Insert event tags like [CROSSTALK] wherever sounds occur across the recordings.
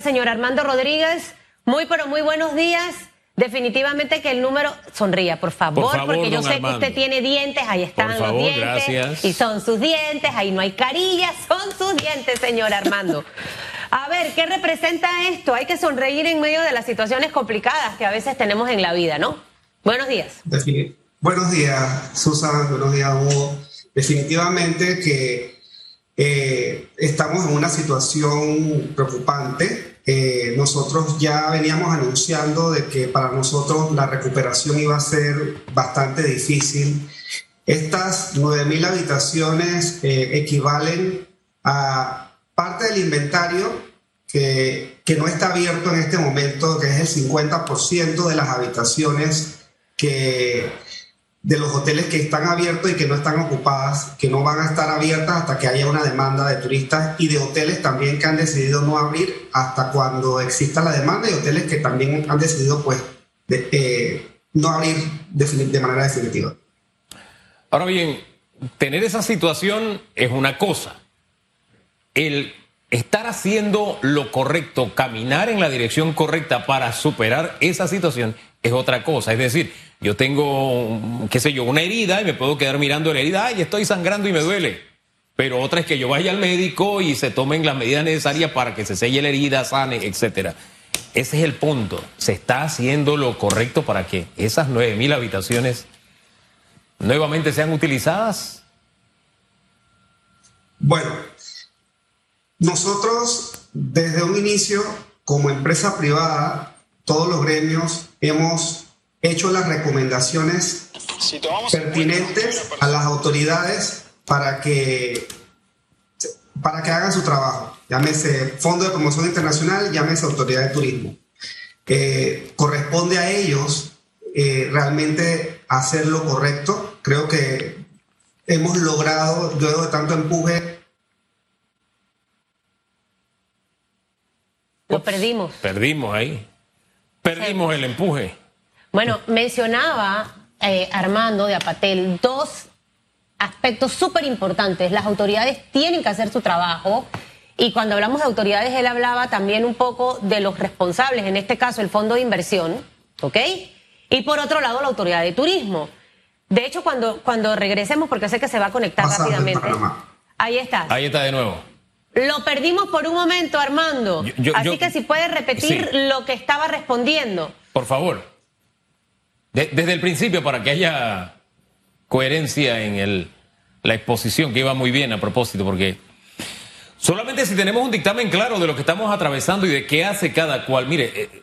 Señor Armando Rodríguez, muy pero muy buenos días. Definitivamente que el número sonría, por favor, porque yo sé que usted tiene dientes, ahí están los dientes y son sus dientes, ahí no hay carillas, son sus dientes, señor Armando. A ver, ¿qué representa esto? Hay que sonreír en medio de las situaciones complicadas que a veces tenemos en la vida, ¿no? Buenos días. Buenos días, Susana, buenos días, Hugo. Definitivamente que eh, estamos en una situación preocupante. Eh, nosotros ya veníamos anunciando de que para nosotros la recuperación iba a ser bastante difícil. Estas 9.000 habitaciones eh, equivalen a parte del inventario que, que no está abierto en este momento, que es el 50% de las habitaciones que de los hoteles que están abiertos y que no están ocupadas, que no van a estar abiertas hasta que haya una demanda de turistas y de hoteles también que han decidido no abrir hasta cuando exista la demanda y hoteles que también han decidido pues eh, no abrir de, manera definitiva. Ahora bien, tener esa situación es una cosa. El estar haciendo lo correcto, caminar en la dirección correcta para superar esa situación es otra cosa. Es decir, yo tengo, qué sé yo, una herida y me puedo quedar mirando la herida, ay, estoy sangrando y me duele. Pero otra es que yo vaya al médico y se tomen las medidas necesarias para que se selle la herida, sane, etcétera. Ese es el punto. Se está haciendo lo correcto para que esas nueve mil habitaciones nuevamente sean utilizadas. Bueno, nosotros desde un inicio, como empresa privada, todos los gremios hemos hecho las recomendaciones pertinentes a las autoridades para que, para que hagan su trabajo. Llámese Fondo de Promoción Internacional, llámese Autoridad de Turismo. Eh, corresponde a ellos eh, realmente hacer lo correcto. Creo que hemos logrado, luego de tanto empuje. Lo perdimos. Perdimos ahí. Perdimos el empuje. Bueno, mencionaba eh, Armando de Apatel dos aspectos súper importantes. Las autoridades tienen que hacer su trabajo. Y cuando hablamos de autoridades, él hablaba también un poco de los responsables, en este caso el Fondo de Inversión, ¿ok? Y por otro lado, la Autoridad de Turismo. De hecho, cuando, cuando regresemos, porque sé que se va a conectar rápidamente. Ahí está. Ahí está de nuevo. Lo perdimos por un momento, Armando. Así que si puede repetir lo que estaba respondiendo. Por favor desde el principio, para que haya coherencia en el, la exposición, que iba muy bien a propósito, porque solamente si tenemos un dictamen claro de lo que estamos atravesando y de qué hace cada cual, mire, eh,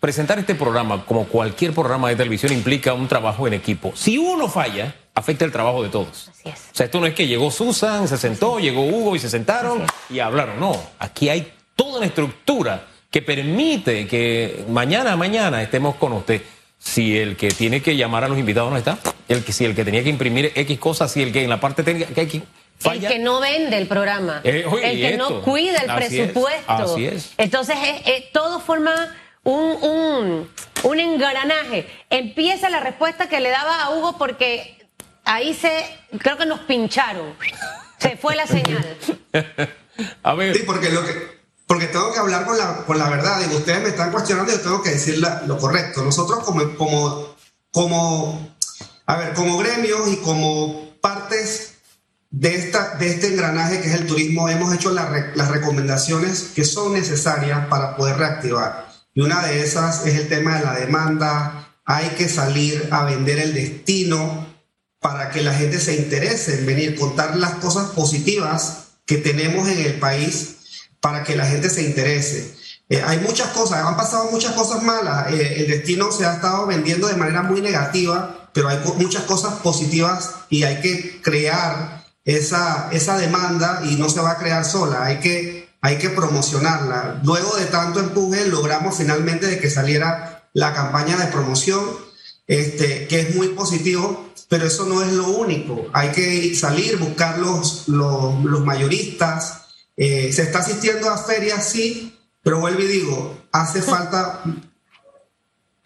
presentar este programa, como cualquier programa de televisión, implica un trabajo en equipo. Si uno falla, afecta el trabajo de todos. Así es. O sea, esto no es que llegó Susan, se sentó, llegó Hugo y se sentaron y hablaron. No, aquí hay toda una estructura que permite que mañana a mañana estemos con usted si el que tiene que llamar a los invitados no está, el que si el que tenía que imprimir X cosas, si el que en la parte técnica que hay que El que no vende el programa, eh, el que no cuida el presupuesto. así es. Entonces todo forma un, un, engranaje. Empieza la respuesta que le daba a Hugo porque ahí se, creo que nos pincharon. Se fue la señal. [LAUGHS] a ver. Sí, porque lo que porque tengo que hablar con la, con la verdad. Y ustedes me están cuestionando y yo tengo que decir lo correcto. Nosotros como, como, como, a ver, como gremios y como partes de, esta, de este engranaje que es el turismo, hemos hecho las recomendaciones que son necesarias para poder reactivar. Y una de esas es el tema de la demanda. Hay que salir a vender el destino para que la gente se interese en venir, contar las cosas positivas que tenemos en el país para que la gente se interese. Eh, hay muchas cosas, han pasado muchas cosas malas. Eh, el destino se ha estado vendiendo de manera muy negativa, pero hay muchas cosas positivas y hay que crear esa, esa demanda y no se va a crear sola. Hay que, hay que promocionarla. Luego de tanto empuje, logramos finalmente de que saliera la campaña de promoción, este, que es muy positivo, pero eso no es lo único. Hay que salir, buscar los, los, los mayoristas, eh, se está asistiendo a ferias, sí, pero vuelvo y digo, hace falta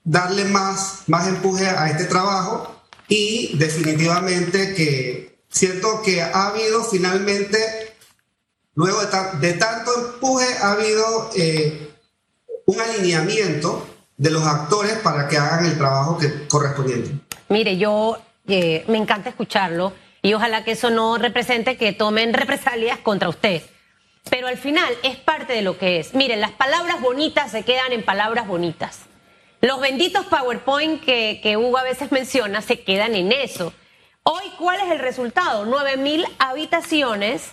darle más, más empuje a este trabajo y definitivamente que siento que ha habido finalmente, luego de, tanto empuje, ha habido eh, un alineamiento de los actores para que hagan el trabajo correspondiente. Mire, yo eh, me encanta escucharlo y ojalá que eso no represente que tomen [LAUGHS] represalias contra usted. Pero al final es parte de lo que es. Miren, las palabras bonitas se quedan en palabras bonitas. Los benditos PowerPoint que, que Hugo a veces menciona se quedan en eso. Hoy, ¿cuál es el resultado? 9.000 habitaciones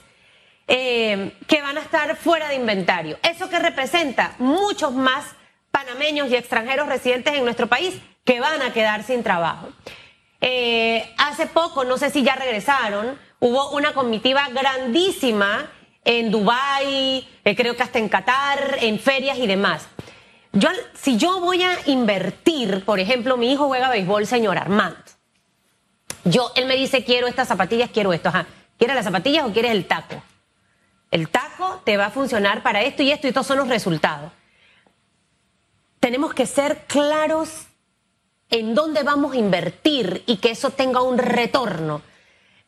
eh, que van a estar fuera de inventario. ¿Eso que representa? Muchos más panameños y extranjeros residentes en nuestro país que van a quedar sin trabajo. Eh, hace poco, no sé si ya regresaron, hubo una comitiva grandísima en Dubái, eh, creo que hasta en Qatar, en ferias y demás. Yo, si yo voy a invertir, por ejemplo, mi hijo juega béisbol, señor Armando. Yo, él me dice, quiero estas zapatillas, quiero esto. Ajá. ¿Quieres las zapatillas o quieres el taco? El taco te va a funcionar para esto y esto y estos son los resultados. Tenemos que ser claros en dónde vamos a invertir y que eso tenga un retorno.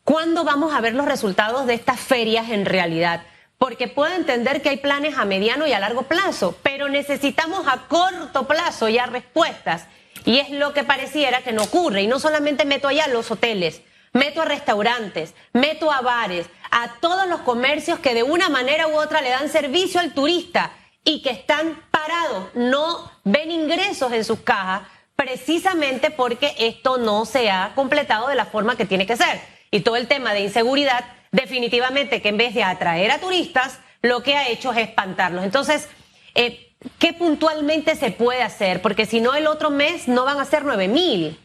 ¿Cuándo vamos a ver los resultados de estas ferias en realidad? Porque puedo entender que hay planes a mediano y a largo plazo, pero necesitamos a corto plazo ya respuestas. Y es lo que pareciera que no ocurre. Y no solamente meto allá los hoteles, meto a restaurantes, meto a bares, a todos los comercios que de una manera u otra le dan servicio al turista y que están parados, no ven ingresos en sus cajas, precisamente porque esto no se ha completado de la forma que tiene que ser. Y todo el tema de inseguridad, definitivamente que en vez de atraer a turistas, lo que ha hecho es espantarlos. Entonces, eh, ¿qué puntualmente se puede hacer? Porque si no, el otro mes no van a ser nueve mil,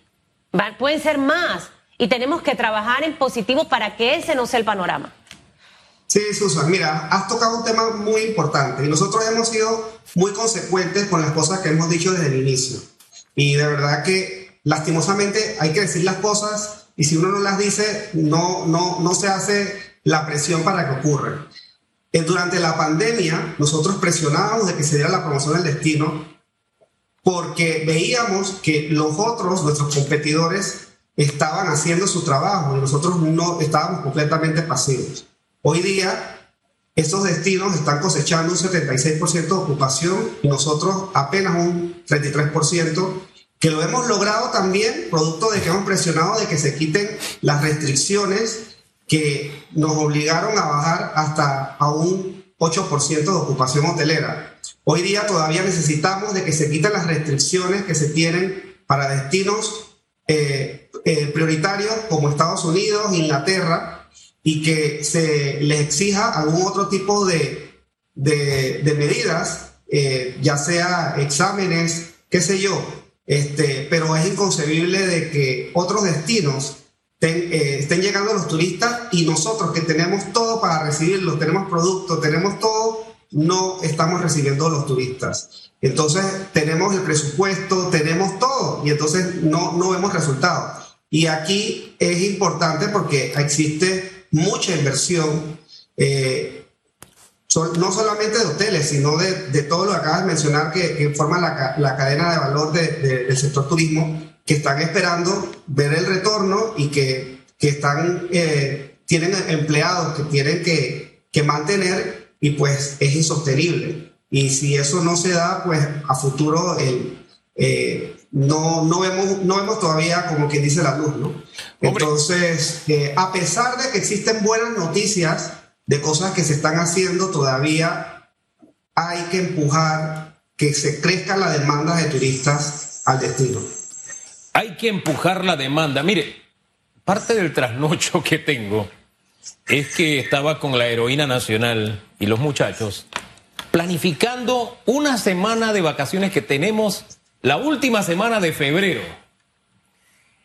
pueden ser más. Y tenemos que trabajar en positivo para que ese no sea el panorama. Sí, Susan, mira, has tocado un tema muy importante y nosotros hemos sido muy consecuentes con las cosas que hemos dicho desde el inicio. Y de verdad que lastimosamente hay que decir las cosas y si uno no las dice, no, no, no se hace la presión para que ocurran. Eh, durante la pandemia, nosotros presionábamos de que se diera la promoción del destino porque veíamos que los otros, nuestros competidores, estaban haciendo su trabajo y nosotros no estábamos completamente pasivos. Hoy día, estos destinos están cosechando un 76% de ocupación y nosotros apenas un 33%, que lo hemos logrado también producto de que hemos presionado de que se quiten las restricciones que nos obligaron a bajar hasta a un 8% de ocupación hotelera. Hoy día todavía necesitamos de que se quiten las restricciones que se tienen para destinos eh, eh, prioritarios como Estados Unidos, Inglaterra, y que se les exija algún otro tipo de, de, medidas, eh, ya sea exámenes, qué sé yo, este, pero es inconcebible de que otros destinos eh, estén llegando los turistas y nosotros que tenemos todo para recibirlos, tenemos productos, tenemos todo, no estamos recibiendo los turistas. Entonces tenemos el presupuesto, tenemos todo y entonces no, no vemos resultados. Y aquí es importante porque existe mucha inversión, eh, no solamente de hoteles, sino de, de, todo lo que acabas de mencionar que, que forma la, la, cadena de valor de, del sector turismo, que están esperando ver el retorno y que, que están, eh, tienen empleados que tienen que, que mantener y pues es insostenible. Y si eso no se da, pues a futuro el, eh, no, no, vemos, no vemos todavía como quien dice la luz, ¿no? Entonces, eh, a pesar de que existen buenas noticias de cosas que se están haciendo, todavía hay que empujar que se crezca la demanda de turistas al destino. Hay que empujar la demanda. Mire, parte del trasnocho [LAUGHS] que tengo es que estaba con la heroína nacional y los muchachos planificando una semana de vacaciones que tenemos la última semana de febrero.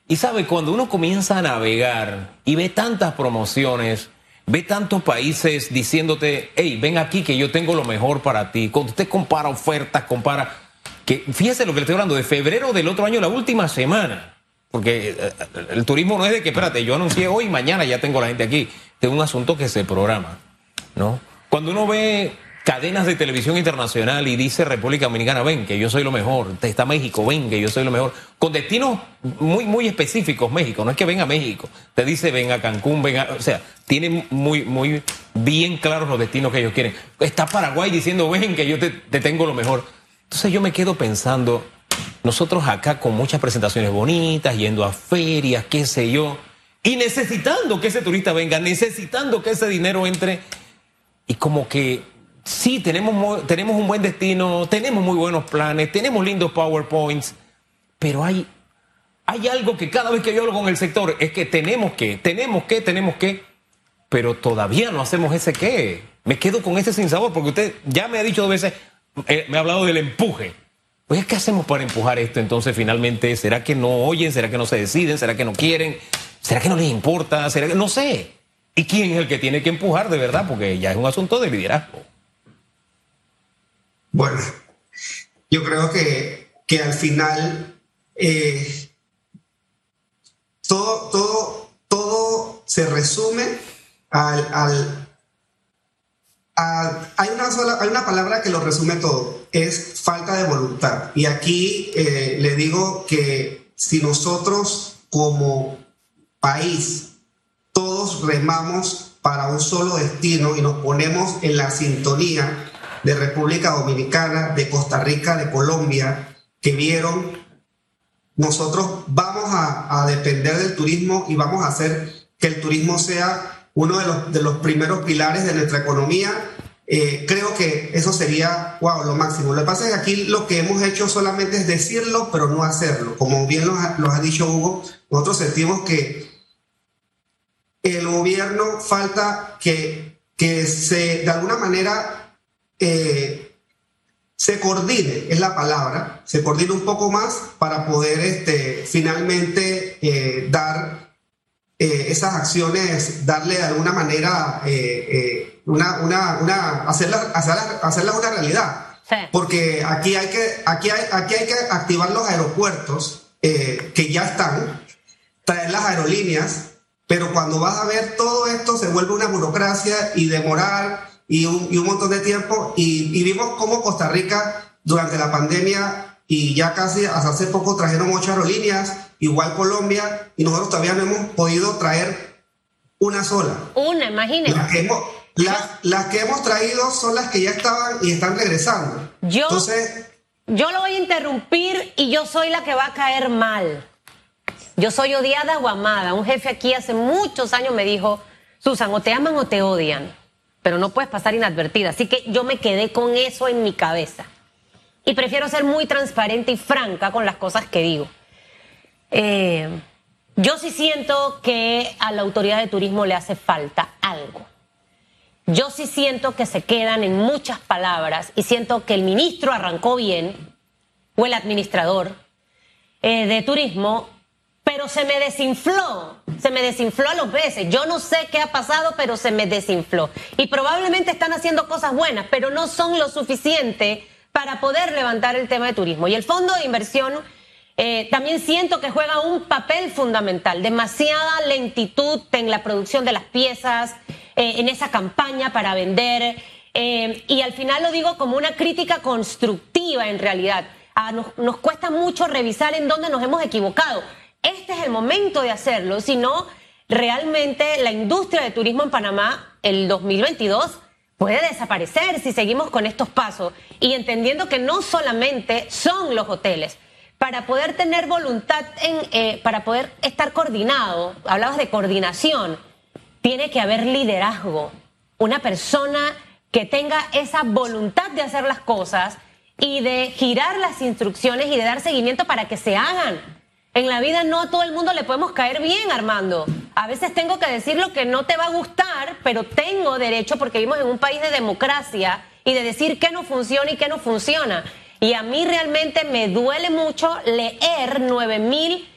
Y sabe, cuando uno comienza a navegar y ve tantas promociones, ve tantos países diciéndote, hey, ven aquí que yo tengo lo mejor para ti. Cuando usted compara ofertas, compara, que fíjese lo que le estoy hablando, de febrero del otro año, la última semana. Porque eh, el turismo no es de que, espérate, yo anuncié hoy, mañana ya tengo la gente aquí. Es un asunto que se programa, ¿no? Cuando uno ve cadenas de televisión internacional y dice República Dominicana, ven que yo soy lo mejor, está México, ven que yo soy lo mejor, con destinos muy, muy específicos México, no es que venga a México, te dice ven a Cancún, ven a, o sea, tiene muy, muy bien claros los destinos que ellos quieren. Está Paraguay diciendo, ven que yo te, te tengo lo mejor. Entonces yo me quedo pensando, nosotros acá con muchas presentaciones bonitas, yendo a ferias, qué sé yo, y necesitando que ese turista venga, necesitando que ese dinero entre, y como que sí, tenemos, tenemos un buen destino, tenemos muy buenos planes, tenemos lindos PowerPoints, pero hay, hay algo que cada vez que yo hablo con el sector es que tenemos que, tenemos que, tenemos que, pero todavía no hacemos ese qué. Me quedo con ese sin sabor, porque usted ya me ha dicho dos veces, eh, me ha hablado del empuje. Pues, ¿qué hacemos para empujar esto entonces finalmente? ¿Será que no oyen? ¿Será que no se deciden? ¿Será que no quieren? ¿Será que no les importa? ¿Será que no sé? ¿Y quién es el que tiene que empujar de verdad? Porque ya es un asunto de liderazgo. Bueno, yo creo que, que al final eh, todo, todo, todo se resume al, al hay, una sola, hay una palabra que lo resume todo, es falta de voluntad. Y aquí eh, le digo que si nosotros como país todos remamos para un solo destino y nos ponemos en la sintonía de República Dominicana, de Costa Rica, de Colombia, que vieron, nosotros vamos a, depender del turismo y vamos a hacer que el turismo sea uno de los, de los primeros pilares de nuestra economía. Eh, creo que eso sería, wow, lo máximo. Lo que pasa es que aquí lo que hemos hecho solamente es decirlo, pero no hacerlo. Como bien lo, lo ha dicho Hugo, nosotros sentimos que el gobierno falta que, que se, de alguna manera, eh, se coordine, es la palabra, se coordine un poco más para poder este, finalmente eh, dar eh, esas acciones, darle de alguna manera una, una, una, hacerlas hacerla, una realidad. Porque aquí hay, que, aquí, hay, aquí hay que activar los aeropuertos que ya están, traer las aerolíneas, pero cuando vas a ver todo esto se vuelve una burocracia y demorar y un, montón de tiempo y, vimos cómo Costa Rica durante la pandemia y ya casi hasta hace poco trajeron ocho aerolíneas, igual Colombia, y nosotros todavía no hemos podido traer una sola. Una, imagínate. Las que hemos, las, que hemos traído son las que ya estaban y están regresando. Yo, Entonces, yo lo voy a interrumpir y yo soy la que va a caer mal. Yo soy odiada o amada. Un jefe aquí hace muchos años me dijo, Susan, o te aman o te odian pero no puedes pasar inadvertida. Así que yo me quedé con eso en mi cabeza. Y prefiero ser muy transparente y franca con las cosas que digo. Eh, yo sí siento que a la autoridad de turismo le hace falta algo. Yo sí siento que se quedan en muchas palabras y siento que el ministro arrancó bien, o el administrador eh, de turismo, pero se me desinfló, se me desinfló a los veces. Yo no sé qué ha pasado, pero se me desinfló. Y probablemente están haciendo cosas buenas, pero no son lo suficiente para poder levantar el tema de turismo. Y el fondo de inversión eh, también siento que juega un papel fundamental, demasiada lentitud en la producción de las piezas, eh, en esa campaña para vender. Eh, y al final lo digo como una crítica constructiva en realidad. Ah, nos cuesta mucho revisar en dónde nos hemos equivocado este es el momento de hacerlo, si no, realmente la industria de turismo en Panamá, el 2022, puede desaparecer si seguimos con estos pasos y entendiendo que no solamente son los hoteles. Para poder tener voluntad, eh, para poder estar coordinado, hablabas de coordinación, tiene que haber liderazgo, una persona que tenga esa voluntad de hacer las cosas y de girar las instrucciones y de dar seguimiento para que se hagan. En la vida no a todo el mundo le podemos caer bien, Armando. A veces tengo que decir lo que no te va a gustar, pero tengo derecho porque vivimos en un país de democracia y de decir qué no funciona y qué no funciona. Y a mí realmente me duele mucho leer 9000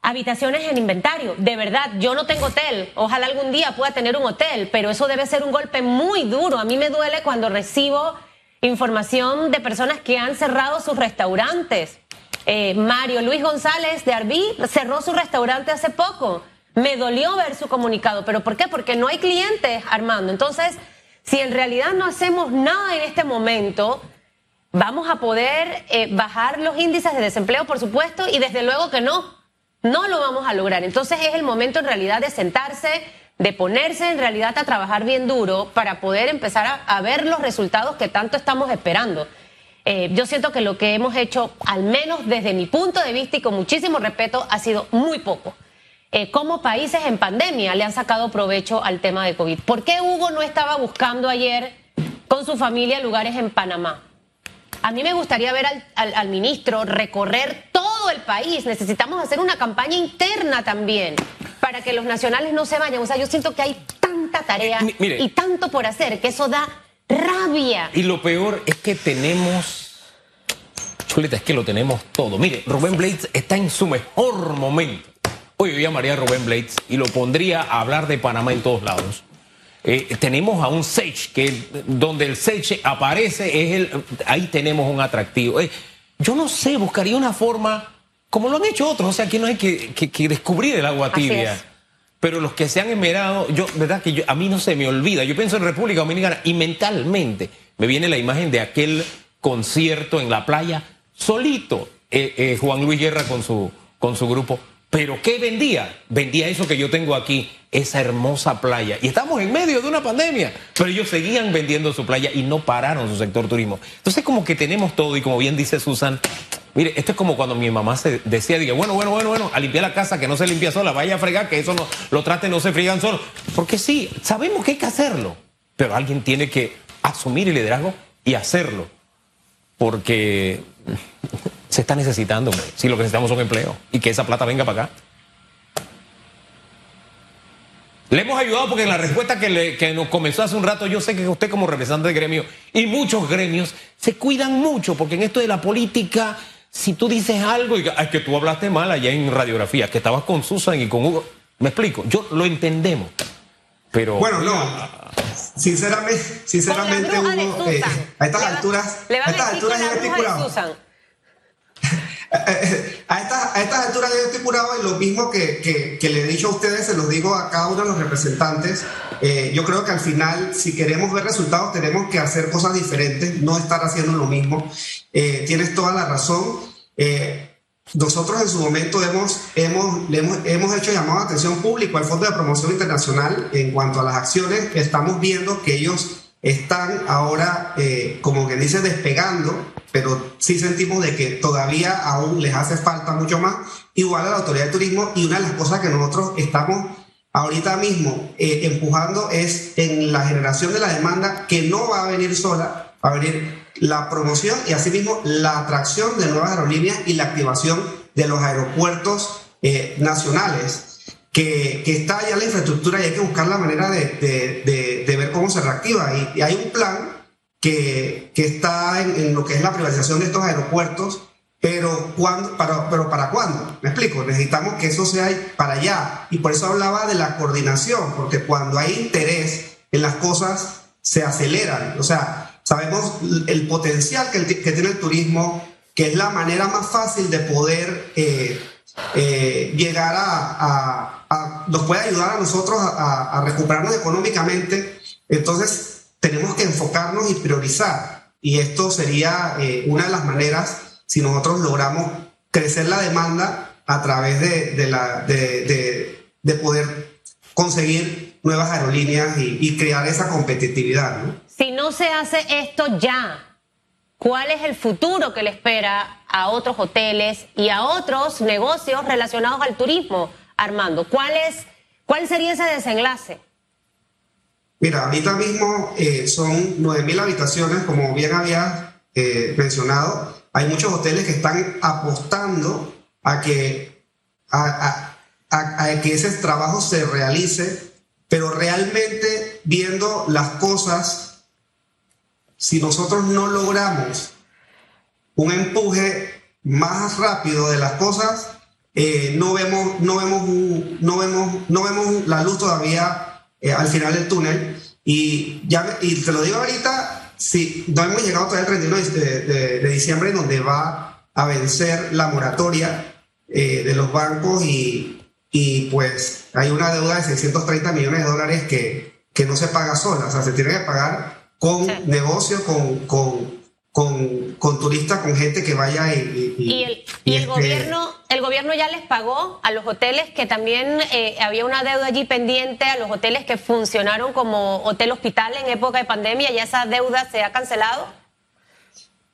habitaciones en inventario. De verdad, yo no tengo hotel. Ojalá algún día pueda tener un hotel, pero eso debe ser un golpe muy duro. A mí me duele cuando recibo información de personas que han cerrado sus restaurantes eh, Mario Luis González de Arbí cerró su restaurante hace poco. Me dolió ver su comunicado. ¿Pero por qué? Porque no hay clientes, Armando. Entonces, si en realidad no hacemos nada en este momento, vamos a poder eh, bajar los índices de desempleo, por supuesto, y desde luego que no. No lo vamos a lograr. Entonces es el momento en realidad de sentarse, de ponerse en realidad a trabajar bien duro para poder empezar a ver los resultados que tanto estamos esperando. Eh, yo siento que lo que hemos hecho, al menos desde mi punto de vista y con muchísimo respeto, ha sido muy poco. Eh, como países en pandemia le han sacado provecho al tema de COVID. ¿Por qué Hugo no estaba buscando ayer con su familia lugares en Panamá? A mí me gustaría ver al, ministro recorrer todo el país. Necesitamos hacer una campaña interna también para que los nacionales no se vayan. O sea, yo siento que hay tanta tarea y tanto por hacer que eso da rabia. Y lo peor es que tenemos. Chuleta, es que lo tenemos todo. Mire, Rubén Blades está en su mejor momento. Hoy yo llamaría a Rubén Blades y lo pondría a hablar de Panamá en todos lados. Eh, tenemos a un Sage, que donde el Sage aparece, es el, ahí tenemos un atractivo. Eh, yo no sé, buscaría una forma, como lo han hecho otros, o sea, aquí no hay que, descubrir el agua tibia. Pero los que se han esmerado, yo, verdad que a mí no se me olvida. Yo pienso en República Dominicana y mentalmente me viene la imagen de aquel concierto en la playa, solito, eh, Juan Luis Guerra con su, con su grupo. Pero ¿qué vendía? Vendía eso que yo tengo aquí, esa hermosa playa. Y estamos en medio de una pandemia, pero ellos seguían vendiendo su playa y no pararon su sector turismo. Entonces como que tenemos todo y como bien dice Susan, mire, esto es como cuando mi mamá se decía, diga, bueno, bueno, bueno, bueno, a limpiar la casa que no se limpia sola, vaya a fregar, que eso no, lo trate, no se friegan solo. Porque sí, sabemos que hay que hacerlo, pero alguien tiene que asumir el liderazgo y hacerlo. Porque [LAUGHS] se está necesitando, Si lo que necesitamos son empleos y que esa plata venga para acá. Le hemos ayudado porque en la respuesta que, que, nos comenzó hace un rato, yo sé que usted como representante de gremio y muchos gremios se cuidan mucho porque en esto de la política, si tú dices algo y es que tú hablaste mal allá en radiografía, que estabas con Susan y con Hugo, me explico, yo lo entendemos, pero... Bueno, no, sinceramente, sinceramente Hugo, eh, a estas alturas, a estas alturas ya [LAUGHS] a, estas, a alturas yo estoy curado y lo mismo que, que, le he dicho a ustedes, se los digo a cada uno de los representantes. Eh, yo creo que al final, si queremos ver resultados, tenemos que hacer cosas diferentes, no estar haciendo lo mismo. Eh, tienes toda la razón. Eh, nosotros en su momento hemos, hemos, hemos, hemos hecho llamado de atención público al Fondo de Promoción Internacional en cuanto a las acciones. Estamos viendo que ellos están ahora, eh, como que dice, despegando, pero sí sentimos de que todavía aún les hace falta mucho más, igual a la autoridad de turismo, y una de las cosas que nosotros estamos ahorita mismo eh, empujando es en la generación de la demanda que no va a venir sola, va a venir la promoción y asimismo la atracción de nuevas aerolíneas y la activación de los aeropuertos eh, nacionales que, está ya la infraestructura y hay que buscar la manera de, cómo se reactiva. Y, hay un plan que, está en, lo que es la privatización de estos aeropuertos, pero, ¿cuándo, para, pero ¿para cuándo? Me explico, necesitamos que eso sea para allá. Y por eso hablaba de la coordinación, porque cuando hay interés en las cosas, se aceleran. O sea, sabemos el potencial que, tiene el turismo, que es la manera más fácil de poder eh, eh, llegar a nos puede ayudar a nosotros a, recuperarnos económicamente. Entonces, tenemos que enfocarnos y priorizar. Y esto sería eh, una de las maneras si nosotros logramos crecer la demanda a través de, la, de, de, poder conseguir nuevas aerolíneas y, crear esa competitividad. Si no se hace esto ya, ¿cuál es el futuro que le espera a otros hoteles y a otros negocios relacionados al turismo? Armando? ¿Cuál, es, cuál sería ese desenlace? Mira, ahorita mismo eh, son 9.000 habitaciones, como bien había eh, mencionado. Hay muchos hoteles que están apostando a que, a, que ese trabajo se realice, pero realmente viendo las cosas, si nosotros no logramos un empuje más rápido de las cosas, eh, no, vemos, no, vemos, no, vemos, no vemos la luz todavía eh, al final del túnel. Y, ya, y te lo digo ahorita, si no hemos llegado todavía el 31 de, de, diciembre, donde va a vencer la moratoria eh, de los bancos y, y, pues hay una deuda de 630 millones de dólares que, que no se paga sola, o sea, se tiene que pagar con negocios, con, con, con, con, turistas, con gente que vaya y... Y, el, y el este gobierno el gobierno ya les pagó a los hoteles que también eh, había una deuda allí pendiente, a los hoteles que funcionaron como hotel hospital en época de pandemia, ¿ya esa deuda se ha cancelado?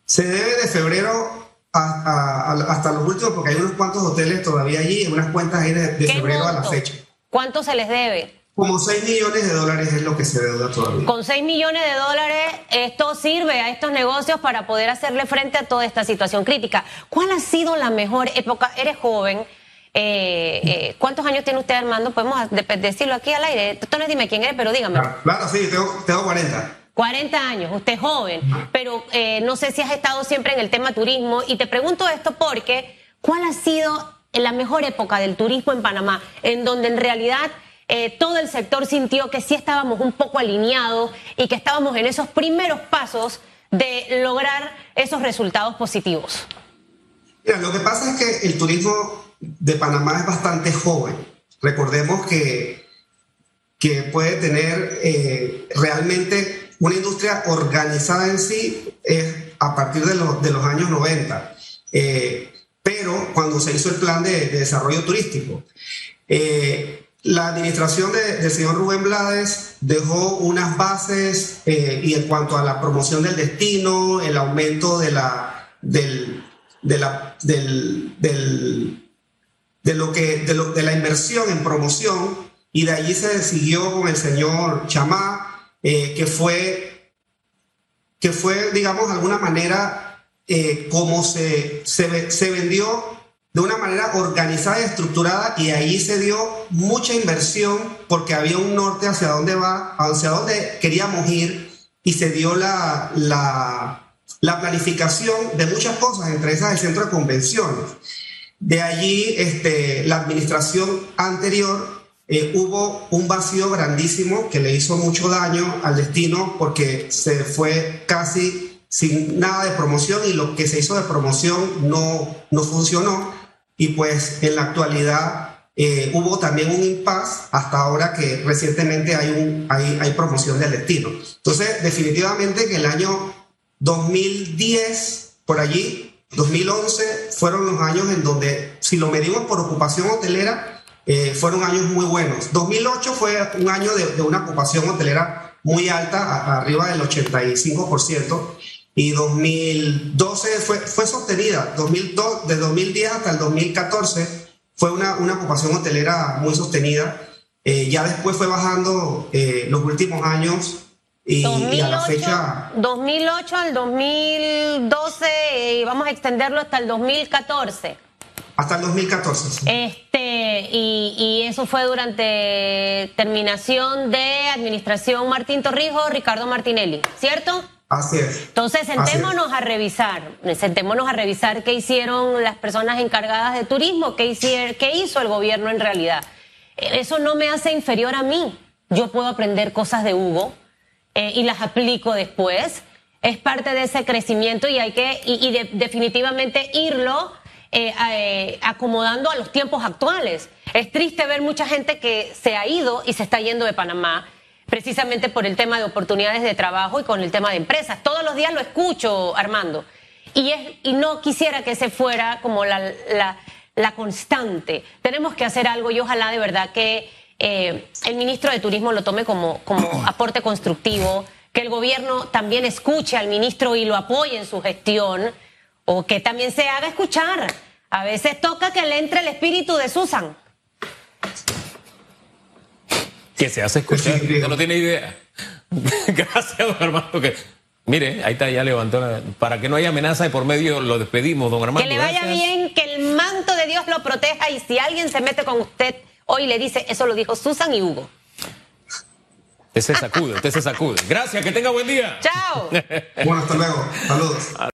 se debe de febrero hasta los últimos, porque hay unos cuantos hoteles todavía allí, unas cuentas ahí de, febrero a la fecha. ¿Cuánto se les debe? Como 6 millones de dólares es lo que se deuda todavía. Con 6 millones de dólares, esto sirve a estos negocios para poder hacerle frente a toda esta situación crítica. ¿Cuál ha sido la mejor época? Eres joven. Eh, eh, ¿Cuántos años tiene usted, Armando? Podemos decirlo aquí al aire. Tú no dime quién eres, pero dígame. Claro, sí, tengo, tengo 40. 40 años, usted es joven, pero eh, no sé si has estado siempre en el tema turismo y te pregunto esto porque, ¿cuál ha sido la mejor época del turismo en Panamá, en donde en realidad eh, todo el sector sintió que sí estábamos un poco alineados y que estábamos en esos primeros pasos de lograr esos resultados positivos? Mira, lo que pasa es que el turismo de Panamá es bastante joven. Recordemos que, que puede tener eh, realmente una industria organizada en sí es a partir de, los, de los años 90, eh, pero cuando se hizo el plan de, desarrollo turístico. La administración del señor Rubén Blades dejó unas bases eh, y en cuanto a la promoción del destino, el aumento de la, del, de, la, del, de, lo que, de, lo, de la inversión en promoción y de allí se siguió con el señor Chamá, eh, que, fue, que fue, digamos, de alguna manera eh, como se, se vendió de una manera organizada y estructurada y ahí se dio mucha inversión porque había un norte hacia dónde va, hacia dónde queríamos ir y se dio la, la, la planificación de muchas cosas, entre esas el centro de convenciones. De allí este, la administración anterior eh, hubo un vacío grandísimo que le hizo mucho daño al destino porque se fue casi sin nada de promoción y lo que se hizo de promoción no, no funcionó y pues en la actualidad eh, hubo también un impasse hasta ahora que recientemente hay, un, hay, hay promoción del destino. Entonces, definitivamente que el año 2010, por allí, 2011, fueron los años en donde, si lo medimos por ocupación hotelera, eh, fueron años muy buenos. 2008 fue un año de, de una ocupación hotelera muy alta, arriba del 85% y 2012 fue, fue sostenida. 2002, de 2010 hasta el 2014 fue una, una ocupación hotelera muy sostenida. Eh, ya después fue bajando eh, los últimos años y, a la fecha... 2008 al 2012 y vamos a extenderlo hasta el 2014. Hasta el 2014. Este, y, y, eso fue durante terminación de administración Martín Torrijos, Ricardo Martinelli, ¿cierto? Así es. Entonces, sentémonos a revisar, sentémonos a revisar qué hicieron las personas encargadas de turismo, qué, hicieron, qué hizo el gobierno en realidad. Eso no me hace inferior a mí. Yo puedo aprender cosas de Hugo eh, y las aplico después. Es parte de ese crecimiento y hay que, y, definitivamente irlo eh, eh, acomodando a los tiempos actuales. Es triste ver mucha gente que se ha ido y se está yendo de Panamá precisamente por el tema de oportunidades de trabajo y con el tema de empresas. Todos los días lo escucho, Armando. Y, es, y no quisiera que se fuera como la, la, constante. Tenemos que hacer algo y ojalá de verdad que eh, el ministro de Turismo lo tome como, como [CLEARS THROAT] aporte constructivo, que el gobierno también escuche al ministro y lo apoye en su gestión, o que también se haga escuchar. A veces toca que le entre el espíritu de Susan que se hace escuchar. Usted no tiene idea. [LAUGHS] Gracias, don Armando. Que, mire, ahí está, ya levantó. para que no haya amenaza de por medio, lo despedimos, don Armando. Que le vaya bien, que el manto de Dios lo proteja y si alguien se mete con usted hoy le dice, eso lo dijo Susan y Hugo. Usted se sacude, usted se sacude. Gracias, que tenga buen día. Chao. bueno, hasta luego. Saludos.